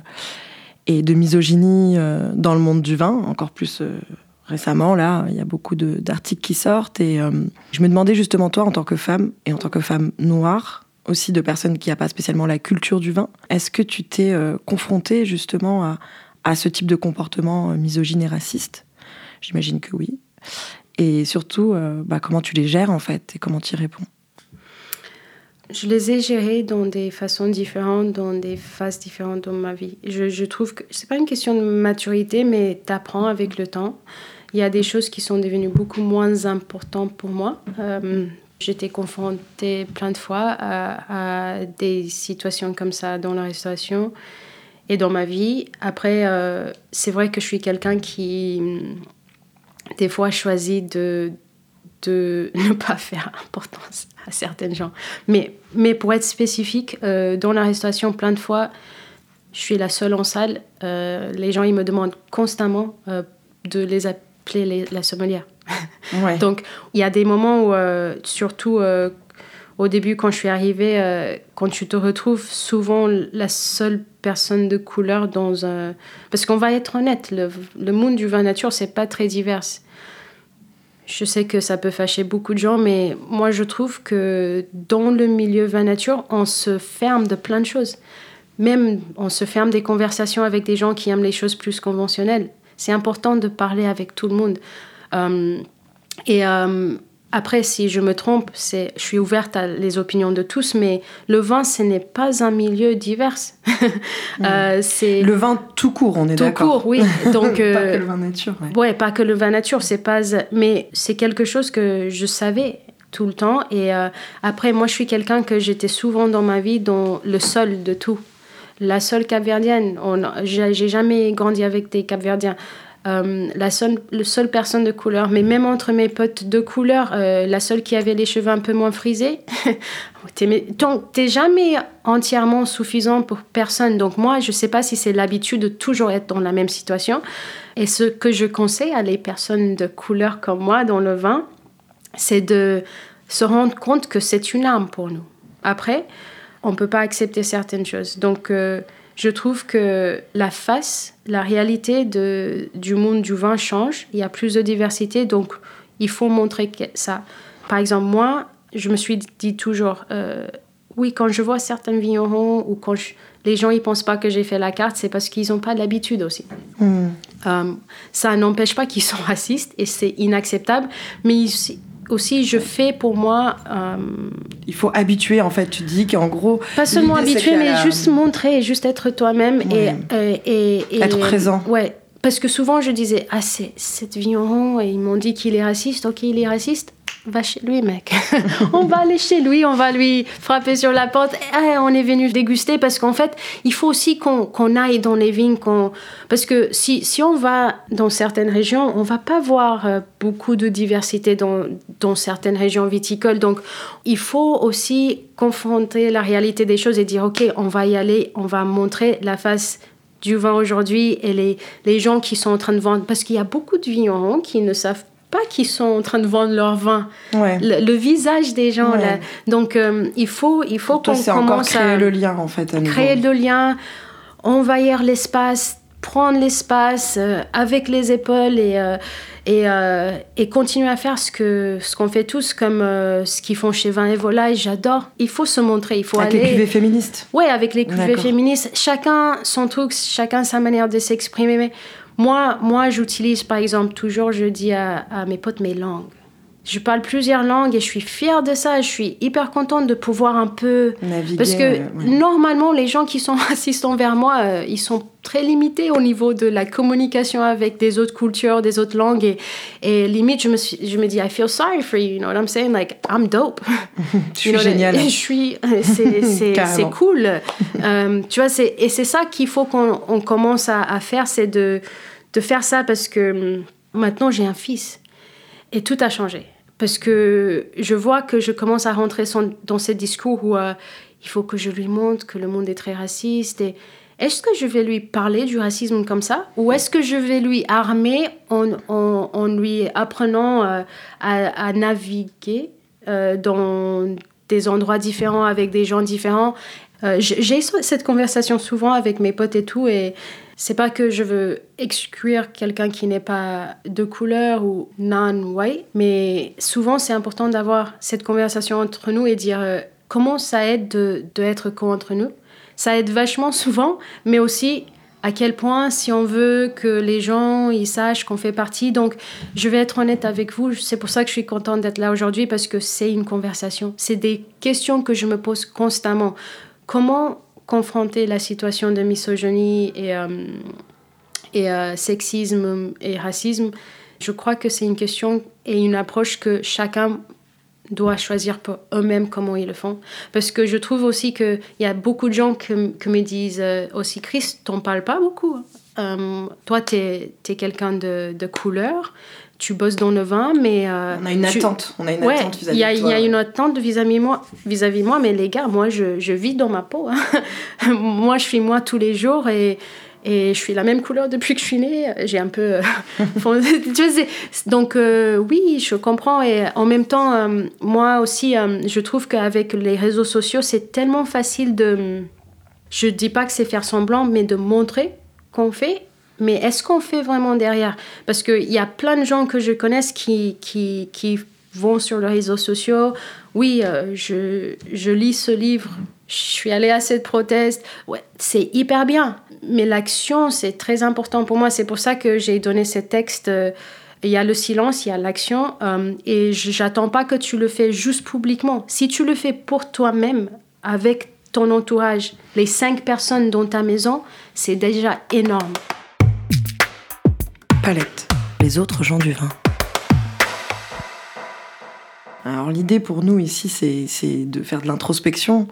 et de misogynie euh, dans le monde du vin, encore plus récemment. Là, il y a beaucoup d'articles qui sortent et je me demandais justement toi, en tant que femme et en tant que femme noire, aussi de personnes qui n'ont pas spécialement la culture du vin, est-ce que tu t'es confrontée justement à, à ce type de comportement misogyne et raciste? J'imagine que oui. Et surtout, euh, bah, comment tu les gères en fait et comment tu y réponds? Je les ai gérés dans des façons différentes, dans des phases différentes dans ma vie. Je, trouve que c'est pas une question de maturité, mais tu apprends avec le temps. Il y a des choses qui sont devenues beaucoup moins importantes pour moi. Euh, j'étais confrontée plein de fois à, à, des situations comme ça dans la restauration et dans ma vie. Après, euh, c'est vrai que je suis quelqu'un qui des fois choisi de, de [laughs] ne pas faire importance à certaines gens. Mais, mais pour être spécifique, euh, dans la restauration, plein de fois, je suis la seule en salle. Euh, les gens, ils me demandent constamment euh, de les appeler la sommelière. [laughs] Donc, il y a des moments où, surtout au début, quand je suis arrivée, quand tu te retrouves souvent la seule personne de couleur dans un... Parce qu'on va être honnête, le, le monde du vin nature, c'est pas très divers. Je sais que ça peut fâcher beaucoup de gens, mais moi je trouve que dans le milieu vin nature, on se ferme de plein de choses. Même on se ferme des conversations avec des gens qui aiment les choses plus conventionnelles. C'est important de parler avec tout le monde. Euh, et euh, après, si je me trompe, c'est, je suis ouverte à les opinions de tous, mais le vin, ce n'est pas un milieu divers. [laughs] Euh, c'est le vin tout court, on est d'accord. Tout court, oui. [laughs] Donc, pas que le vin nature. Ouais. pas que le vin nature, c'est pas, mais c'est quelque chose que je savais tout le temps. Et euh, après, moi, je suis quelqu'un que j'étais souvent dans ma vie dans le sol de tout. La seule capverdienne, j'ai jamais grandi avec des capverdiens. Euh, la, seule, le seule personne de couleur, mais même entre mes potes de couleur, euh, la seule qui avait les cheveux un peu moins frisés, [laughs] t'es jamais entièrement suffisant pour personne. Donc moi, je sais pas si c'est l'habitude de toujours être dans la même situation. Et ce que je conseille à les personnes de couleur comme moi dans le vin, c'est de se rendre compte que c'est une arme pour nous. Après, on peut pas accepter certaines choses. Donc, euh, je trouve que la face, la réalité de, du monde du vin change. Il y a plus de diversité, donc il faut montrer ça. Par exemple, moi, je me suis dit toujours, euh, oui, quand je vois certains vignerons ou quand les gens ne pensent pas que j'ai fait la carte, c'est parce qu'ils n'ont pas l'habitude aussi. Hmm. Euh, ça n'empêche pas qu'ils sont [laughs] racistes et c'est inacceptable, mais aussi je fais pour moi. Euh, il faut habituer en fait. Tu dis qu'en gros. Pas seulement habituer, mais juste montrer, juste être toi-même et, et, et, être présent. Ouais, parce que souvent je disais ah c'est cette vigneron et ils m'ont dit qu'il est raciste. Ok, il est raciste va chez lui, mec. [laughs] on va aller chez lui, on va lui frapper sur la porte. Eh, on est venu déguster parce qu'en fait, il faut aussi qu'on aille dans les vignes. Parce que si, on va dans certaines régions, on va pas voir euh, beaucoup de diversité dans, dans certaines régions viticoles. Donc, il faut aussi confronter la réalité des choses et dire, OK, on va y aller, on va montrer la face du vin aujourd'hui et les, les gens qui sont en train de vendre. Parce qu'il y a beaucoup de vignerons qui ne savent pas qu'ils sont en train de vendre leur vin. Le, visage des gens. Là. Donc, euh, il faut, il faut qu'on commence créer à le lien, en fait. créer le lien, envahir l'espace, prendre l'espace euh, avec les épaules et, euh, et, et, continuer à faire ce qu'on ce qu'on fait tous, comme ce qu'ils font chez Vin et Volaille. J'adore. Il faut se montrer. Il faut avec les cuvées féministes Oui, avec les cuvées féministes. Chacun son truc, chacun sa manière de s'exprimer. Mais moi, moi j'utilise par exemple toujours, je dis à, mes potes mes langues. Je parle plusieurs langues et je suis fière de ça. Je suis hyper contente de pouvoir un peu. Naviguer, Parce que normalement, les gens qui sont [laughs] assistants vers moi, euh, ils sont très limités au niveau de la communication avec des autres cultures, des autres langues. Et, et limite, je me, suis, je me dis, I feel sorry for you. You know what I'm saying? Like, I'm dope. [laughs] je suis géniale. [laughs] Je suis. C'est cool. Euh, tu vois, et c'est ça qu'il faut qu'on commence à, à faire, c'est de de faire ça parce que hum, maintenant j'ai un fils et tout a changé. Parce que je vois que je commence à rentrer dans ce discours où euh, il faut que je lui montre que le monde est très raciste. Est-ce que je vais lui parler du racisme comme ça? Ou est-ce que je vais lui armer en, en, lui apprenant euh, à, naviguer euh, dans des endroits différents avec des gens différents? J'ai cette conversation souvent avec mes potes et tout. Et c'est pas que je veux exclure quelqu'un qui n'est pas de couleur ou non-white, mais souvent c'est important d'avoir cette conversation entre nous et dire euh, comment ça aide de, de être co entre nous. Ça aide vachement [laughs] souvent, mais aussi à quel point si on veut que les gens ils sachent qu'on fait partie. Donc je vais être honnête avec vous, c'est pour ça que je suis contente d'être là aujourd'hui parce que c'est une conversation. C'est des questions que je me pose constamment. Comment confronter la situation de misogynie et, euh, et euh, sexisme et racisme, je crois que c'est une question et une approche que chacun doit choisir pour eux-mêmes comment ils le font. Parce que je trouve aussi qu'il y a beaucoup de gens qui me disent euh, aussi, Chris, t'en parles pas beaucoup. Hein. toi, tu es, quelqu'un de, de, couleur tu bosses dans le vin, mais... Euh, on a une attente, on a une attente vis-à-vis de toi. Il y a une attente vis-à-vis moi, vis-à-vis moi, mais les gars, moi, je, je vis dans ma peau. Hein. [laughs] moi, je suis moi tous les jours et, et je suis la même couleur depuis que je suis née. J'ai un peu... Euh, [laughs] donc, euh, oui, je comprends. Et en même temps, moi aussi, je trouve qu'avec les réseaux sociaux, c'est tellement facile de... Je dis pas que c'est faire semblant, mais de montrer qu'on fait mais est-ce qu'on fait vraiment derrière? Parce qu'il y a plein de gens que je connaisse qui, qui, qui vont sur les réseaux sociaux. Oui, euh, je, je, lis ce livre, je suis allée à cette proteste. Ouais, c'est hyper bien. Mais l'action, c'est très important pour moi. C'est pour ça que j'ai donné ce texte. Euh, il y a le silence, il y a l'action. Euh, et j'attends pas que tu le fais juste publiquement. Si tu le fais pour toi-même, avec ton entourage, les cinq personnes dans ta maison, c'est déjà énorme. Palette, les autres gens du vin. Alors l'idée pour nous ici, c'est de faire de l'introspection,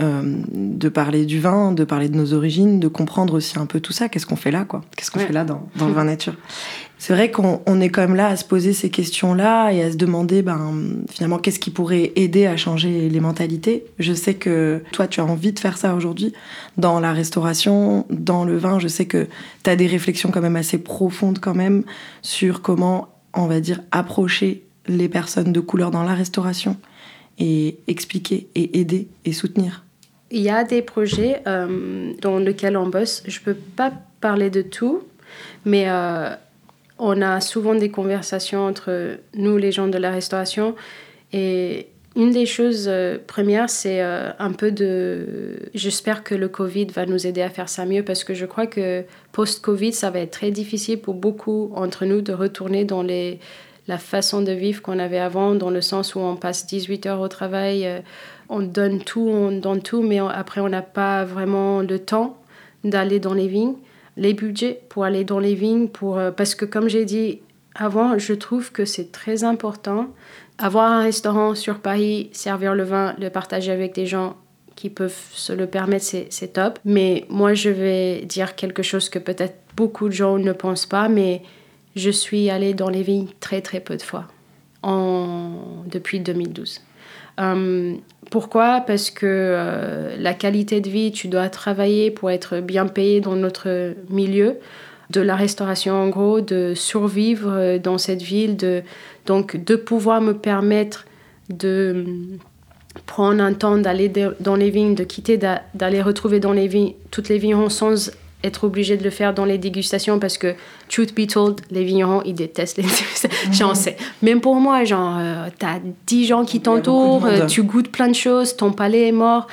euh, de parler du vin, de parler de nos origines, de comprendre aussi un peu tout ça. Qu'est-ce qu'on fait là, quoi? Qu'est-ce qu'on fait là dans, dans le vin nature? C'est vrai qu'on est quand même là à se poser ces questions-là et à se demander ben, finalement qu'est-ce qui pourrait aider à changer les mentalités? Je sais que toi, tu as envie de faire ça aujourd'hui dans la restauration, dans le vin. Je sais que tu as des réflexions quand même assez profondes quand même sur comment, on va dire, approcher les personnes de couleur dans la restauration et expliquer et aider et soutenir. il y a des projets dans lesquels on bosse. Je ne peux pas parler de tout, mais on a souvent des conversations entre nous, les gens de la restauration, et une des choses euh, premières, c'est euh, un peu de... J'espère que le Covid va nous aider à faire ça mieux parce que je crois que post-Covid, ça va être très difficile pour beaucoup entre nous de retourner dans les, la façon de vivre qu'on avait avant, dans le sens où on passe 18 heures au travail, euh, on donne tout, on donne tout, mais après on n'a pas vraiment le temps d'aller dans les vignes, les budgets pour aller dans les vignes, pour, parce que comme j'ai dit avant, je trouve que c'est très important avoir un restaurant sur Paris, servir le vin, le partager avec des gens qui peuvent se le permettre, c'est top. Mais moi, je vais dire quelque chose que peut-être beaucoup de gens ne pensent pas, mais je suis allée dans les vignes très très peu de fois depuis 2012. Hum, pourquoi? Parce que euh, la qualité de vie, tu dois travailler pour être bien payé dans notre milieu de la restauration en gros, de survivre euh, dans cette ville, donc de pouvoir me permettre de hum, prendre un temps d'aller dans les vignes, de quitter, d'aller retrouver dans les vignes, toutes les vignerons sans être obligé de le faire dans les dégustations parce que, truth be told, les vignerons, ils détestent les dégustations. J'en sais. Même pour moi, genre, euh, t'as 10 gens qui t'entourent, euh, tu goûtes plein de choses, ton palais est mort.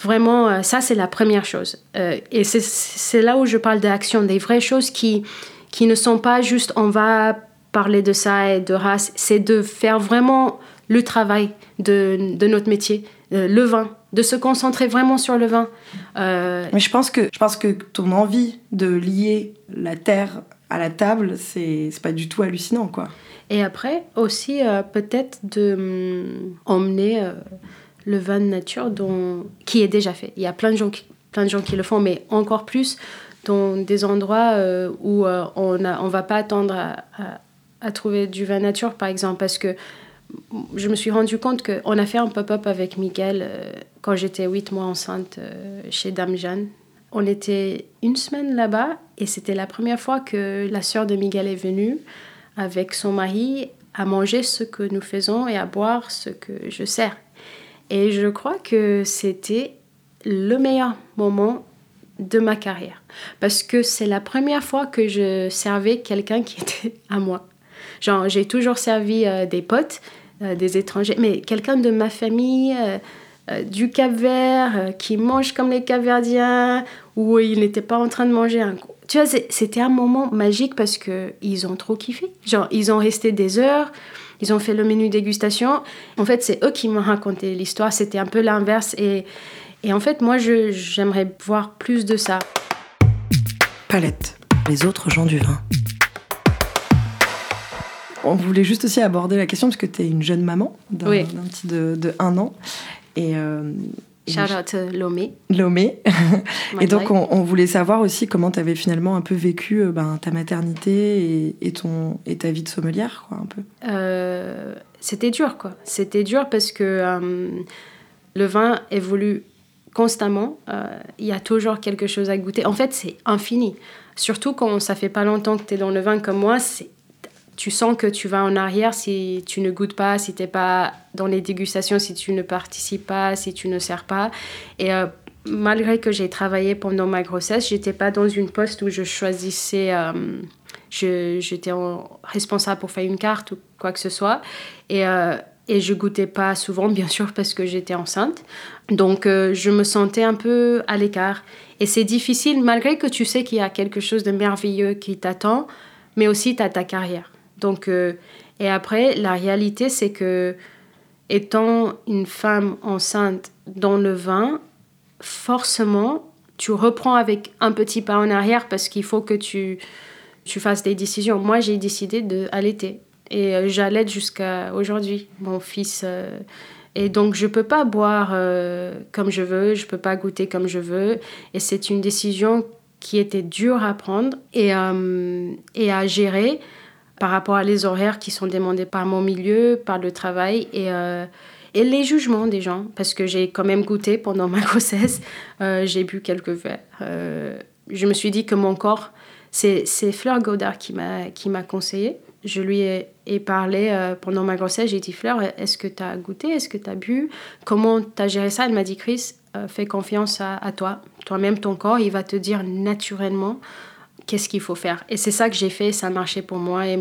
Vraiment, euh, ça, c'est la première chose. Euh, et c'est là où je parle d'action, des vraies choses qui, qui ne sont pas juste on va parler de ça et de race, c'est de faire vraiment le travail de, de notre métier, le vin, de se concentrer vraiment sur le vin. Mais je pense, que, je pense que ton envie de lier la terre à la table, c'est pas du tout hallucinant, quoi. Et après, aussi, peut-être de hum, emmener le vin de nature dont, qui est déjà fait. Il y a plein de gens qui, plein de gens qui le font, mais encore plus dans des endroits euh, où euh, on ne on va pas attendre à, à, trouver du vin nature, par exemple, parce que je me suis rendu compte qu'on a fait un pop-up avec Miguel euh, quand j'étais 8 mois enceinte chez Dame Jeanne. On était une semaine là-bas et c'était la première fois que la sœur de Miguel est venue avec son mari à manger ce que nous faisons et à boire ce que je sers. Et je crois que c'était le meilleur moment de ma carrière. Parce que c'est la première fois que je servais quelqu'un qui était à moi. Genre, j'ai toujours servi euh, des potes, euh, des étrangers, mais quelqu'un de ma famille, euh, du Cap Vert, qui mange comme les Capverdiens, où il n'était pas en train de manger un. Tu vois, c'était un moment magique parce qu'ils ont trop kiffé. Genre, ils ont resté des heures. Ils ont fait le menu dégustation. En fait, c'est eux qui m'ont raconté l'histoire. C'était un peu l'inverse. Et, et en fait, moi, j'aimerais voir plus de ça. Palette, les autres gens du vin. On voulait juste aussi aborder la question parce que tu es une jeune maman d'un petit de, de, un an. Et, euh, Shout out Lomé. Lomé. [laughs] et donc, on, voulait savoir aussi comment tu avais finalement un peu vécu euh, ben, ta maternité et, ton, et ta vie de sommelière, quoi, un peu. Euh, c'était dur, quoi. C'était dur parce que euh, le vin évolue constamment. Il y a toujours quelque chose à goûter. En fait, c'est infini. Surtout quand ça fait pas longtemps que tu es dans le vin comme moi, c'est tu sens que tu vas en arrière si tu ne goûtes pas, si tu n'es pas dans les dégustations, si tu ne participes pas, si tu ne sers pas. Et euh, malgré que j'ai travaillé pendant ma grossesse, j'étais pas dans une poste où je choisissais, euh, j'étais responsable pour faire une carte ou quoi que ce soit. Et, euh, et je goûtais pas souvent, [laughs] bien sûr, parce que j'étais enceinte. Donc je me sentais un peu à l'écart. Et c'est difficile, malgré que tu sais qu'il y a quelque chose de merveilleux qui t'attend, mais aussi tu as ta carrière. Donc, euh, et après, la réalité, c'est que étant une femme enceinte dans le vin, forcément, tu reprends avec un petit pas en arrière parce qu'il faut que tu, tu fasses des décisions. Moi, j'ai décidé d'allaiter. Et euh, j'allaite jusqu'à aujourd'hui, mon fils. Euh, et donc, je ne peux pas boire comme je veux, je ne peux pas goûter comme je veux. Et c'est une décision qui était dure à prendre et, et à gérer par rapport à les horaires qui sont demandés par mon milieu, par le travail et, euh, et les jugements des gens. Parce que j'ai quand même goûté pendant ma [laughs] grossesse, euh, j'ai bu quelques verres. Euh, je me suis dit que mon corps, c'est Fleur Godard qui m'a conseillé. Je lui ai, parlé pendant ma grossesse, j'ai dit Fleur, est-ce que tu as goûté, est-ce que tu as bu? Comment tu as géré ça? Elle m'a dit Chris, fais confiance à toi. Toi-même, ton corps, il va te dire naturellement qu'est-ce qu'il faut faire. Et c'est ça que j'ai fait, ça a marché pour moi. Et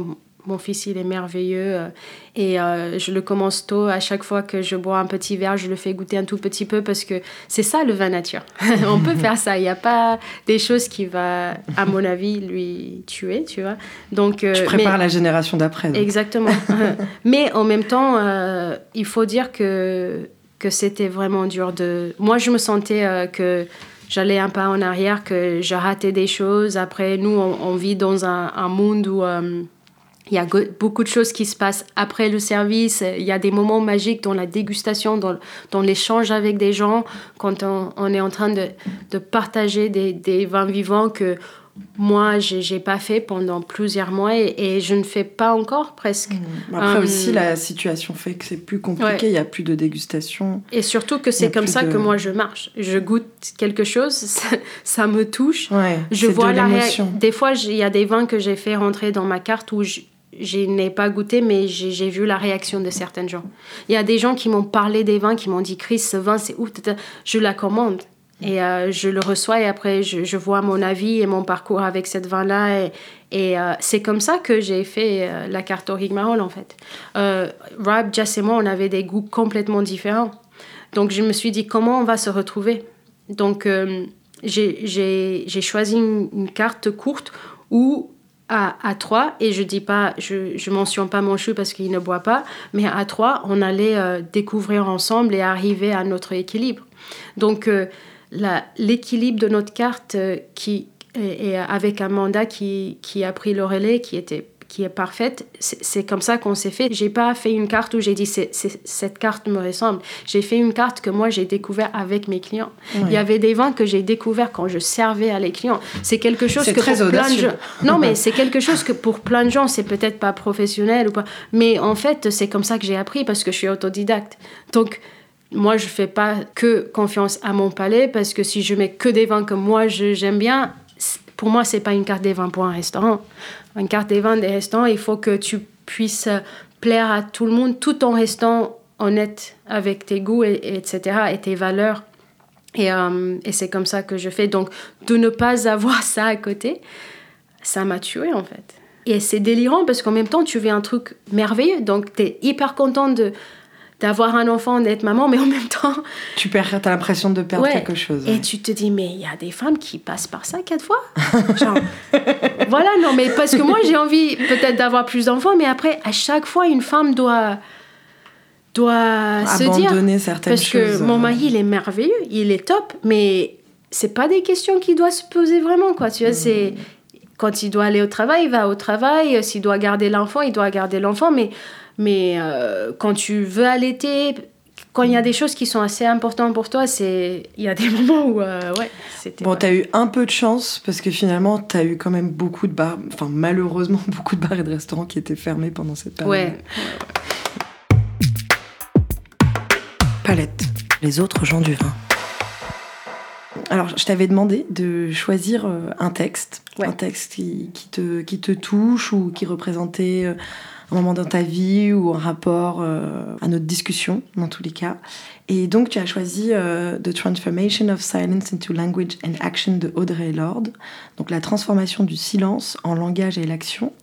mon fils, il est merveilleux. euh, Et euh, je le commence tôt. À chaque fois que je bois un petit verre, je le fais goûter un tout petit peu parce que c'est ça le vin nature. [laughs] On peut [laughs] faire ça. Il n'y a pas des choses qui va, à mon avis, lui tuer, tu vois. Donc, euh, Tu mais- prépares la génération d'après. Exactement. [laughs] Mais en même temps, euh, il faut dire que, que c'était vraiment dur de... Moi, je me sentais que j'allais un pas en arrière, que je ratais des choses. Après, nous, on, vit dans un, monde où... euh, il y a beaucoup de choses qui se passent après le service. Il y a des moments magiques dans la dégustation, dans, l'échange avec des gens, quand on, est en train de, de partager des, des vins vivants que moi, j'ai j'ai pas fait pendant plusieurs mois et, et je ne fais pas encore presque. Après Euh, aussi, la situation fait que c'est plus compliqué. Ouais. Il n'y a plus de dégustation. Et surtout que c'est comme ça de- que moi je marche. Je goûte quelque chose, [laughs] ça, ça me touche. Ouais, Je vois de la réaction. Des fois, il y a des vins que j'ai fait rentrer dans ma carte où je, je n'ai pas goûté, mais j'ai vu la réaction de certaines gens. Il y a des gens qui m'ont parlé des vins, qui m'ont dit Chris, ce vin c'est ouf. tata. Je la commande et euh, je le reçois et après je, vois mon avis et mon parcours avec cette vin-là. Et, euh, c'est comme ça que j'ai fait euh, la carte au Rigmarole en fait. Rob, Jess et moi, on avait des goûts complètement différents. Donc je me suis dit comment on va se retrouver? Donc j'ai- choisi une, carte courte où à, à trois, et je dis pas, je, je mentionne pas mon chou parce qu'il ne boit pas, mais à trois, on allait découvrir ensemble et arriver à notre équilibre. Donc l'équilibre de notre carte euh, qui et avec un mandat qui, qui a pris le relais, qui était qui est parfaite, c'est comme ça qu'on s'est fait. J'ai pas fait une carte où j'ai dit c'est- c'est- cette carte me ressemble. J'ai fait une carte que moi j'ai découvert avec mes clients. Il y avait des vins que j'ai découvert quand je servais à les clients. C'est quelque chose que très pour plein de gens. Non, mais [laughs] c'est quelque chose que pour plein de gens c'est peut-être pas professionnel ou pas. Mais en fait c'est comme ça que j'ai appris parce que je suis autodidacte. Donc moi, je fais pas que confiance à mon palais parce que si je mets que des vins que moi j'aime bien, pour moi, c'est pas une carte des vins pour un restaurant. Une carte des vins des restaurants, il faut que tu puisses plaire à tout le monde tout en restant honnête avec tes goûts, et, et etc., et tes valeurs. Et, euh, et c'est comme ça que je fais. Donc, de ne pas avoir ça à côté, ça m'a tué en fait. Et c'est délirant parce qu'en même temps, tu fais un truc merveilleux. Donc, tu es hyper contente de d'avoir un enfant, d'être maman, mais en même temps, Tu perds, as l'impression de perdre Ouais. quelque chose. et tu te dis, mais il y a des femmes qui passent par ça quatre fois. Genre, [laughs] voilà, non, mais parce que moi, j'ai envie peut-être d'avoir plus d'enfants, mais après, à chaque fois, une femme doit, doit se dire. Certaines Parce choses. que mon mari, il est merveilleux, il est top, mais c'est pas des questions qu'il doit se poser vraiment, quoi. Tu vois, c'est. Quand il doit aller au travail, il va au travail. S'il doit garder l'enfant, il doit garder l'enfant. Mais, mais euh, quand tu veux allaiter, quand il y a des choses qui sont assez importantes pour toi, c'est il y a des [laughs] moments où euh, ouais, c'était. Bon, t'as eu un peu de chance parce que finalement, t'as eu quand même beaucoup de bars, enfin malheureusement [laughs] beaucoup de bars et de restaurants qui étaient fermés pendant cette période. ouais. Palette, les autres gens du vin. Alors, je t'avais demandé de choisir euh, un texte, Ouais. un texte qui, qui te, qui te touche ou qui représentait un moment dans ta vie ou un rapport euh, à notre discussion, dans tous les cas. Et donc, tu as choisi euh, The Transformation of Silence into Language and Action de Audrey Lorde, donc la transformation du silence en langage et l'action,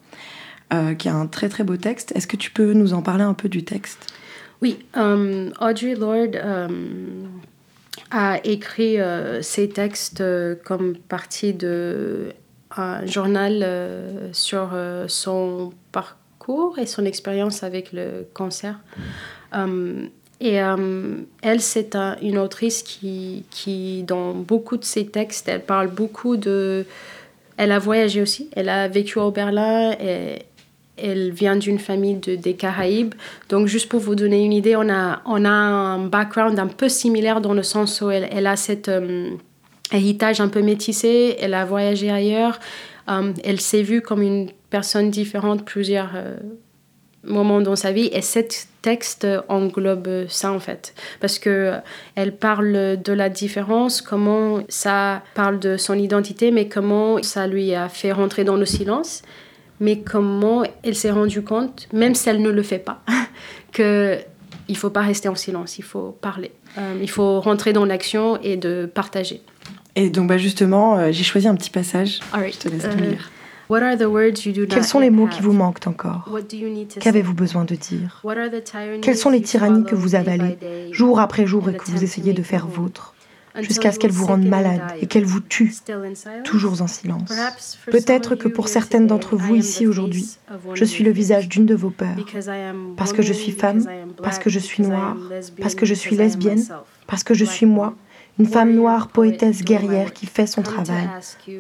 euh, qui est un très très beau texte. Est-ce que tu peux nous en parler un peu du texte? Oui, euh, Audrey Lorde a écrit euh, ses textes comme partie de un journal sur son parcours et son expérience avec le cancer. Euh, et euh, elle, c'est un- une autrice qui, qui, dans beaucoup de ses textes, elle parle beaucoup de... Elle a voyagé aussi, elle a vécu au Berlin et elle vient d'une famille de, des Caraïbes. Donc, juste pour vous donner une idée, on a, on a un background un peu similaire dans le sens où elle, elle a cet euh, héritage un peu métissé, elle a voyagé ailleurs, elle s'est vue comme une personne différente plusieurs euh, moments dans sa vie et cet texte englobe ça en fait parce que elle parle de la différence comment ça parle de son identité mais comment ça lui a fait rentrer dans le silence mais comment elle s'est rendue compte même si elle ne le fait pas [laughs] que il faut pas rester en silence il faut parler Euh, il faut rentrer dans l'action et de partager. Et donc bah justement, euh, j'ai choisi un petit passage. Alright. Je te laisse Euh, lire. Quels sont les mots qui vous manquent encore? Qu'avez-vous besoin de dire? Quelles sont les tyrannies que vous avalez, jour après jour, et que vous essayez de faire vôtre, jusqu'à ce qu'elles vous rendent malade et qu'elles vous tuent, toujours en silence. Peut-être que pour certaines d'entre vous ici aujourd'hui, je suis le visage d'une de vos peurs, parce que je suis femme, parce que je suis noire, parce que je suis lesbienne, parce que je suis moi, une femme noire, poétesse, guerrière qui fait son travail,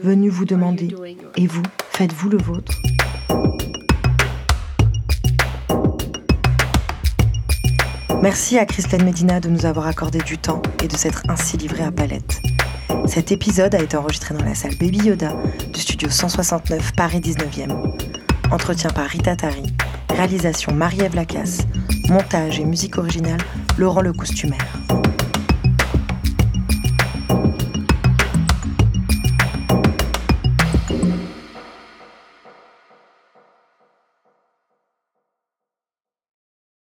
venue vous demander, et vous, faites-vous le vôtre? Merci à Christine Medina de nous avoir accordé du temps et de s'être ainsi livrée à Palette. Cet épisode a été enregistré dans la salle Baby Yoda du studio 169 Paris 19e. Entretien par Rita Tari, réalisation Marie-Ève Lacasse, montage et musique originale Laurent le Costumaire.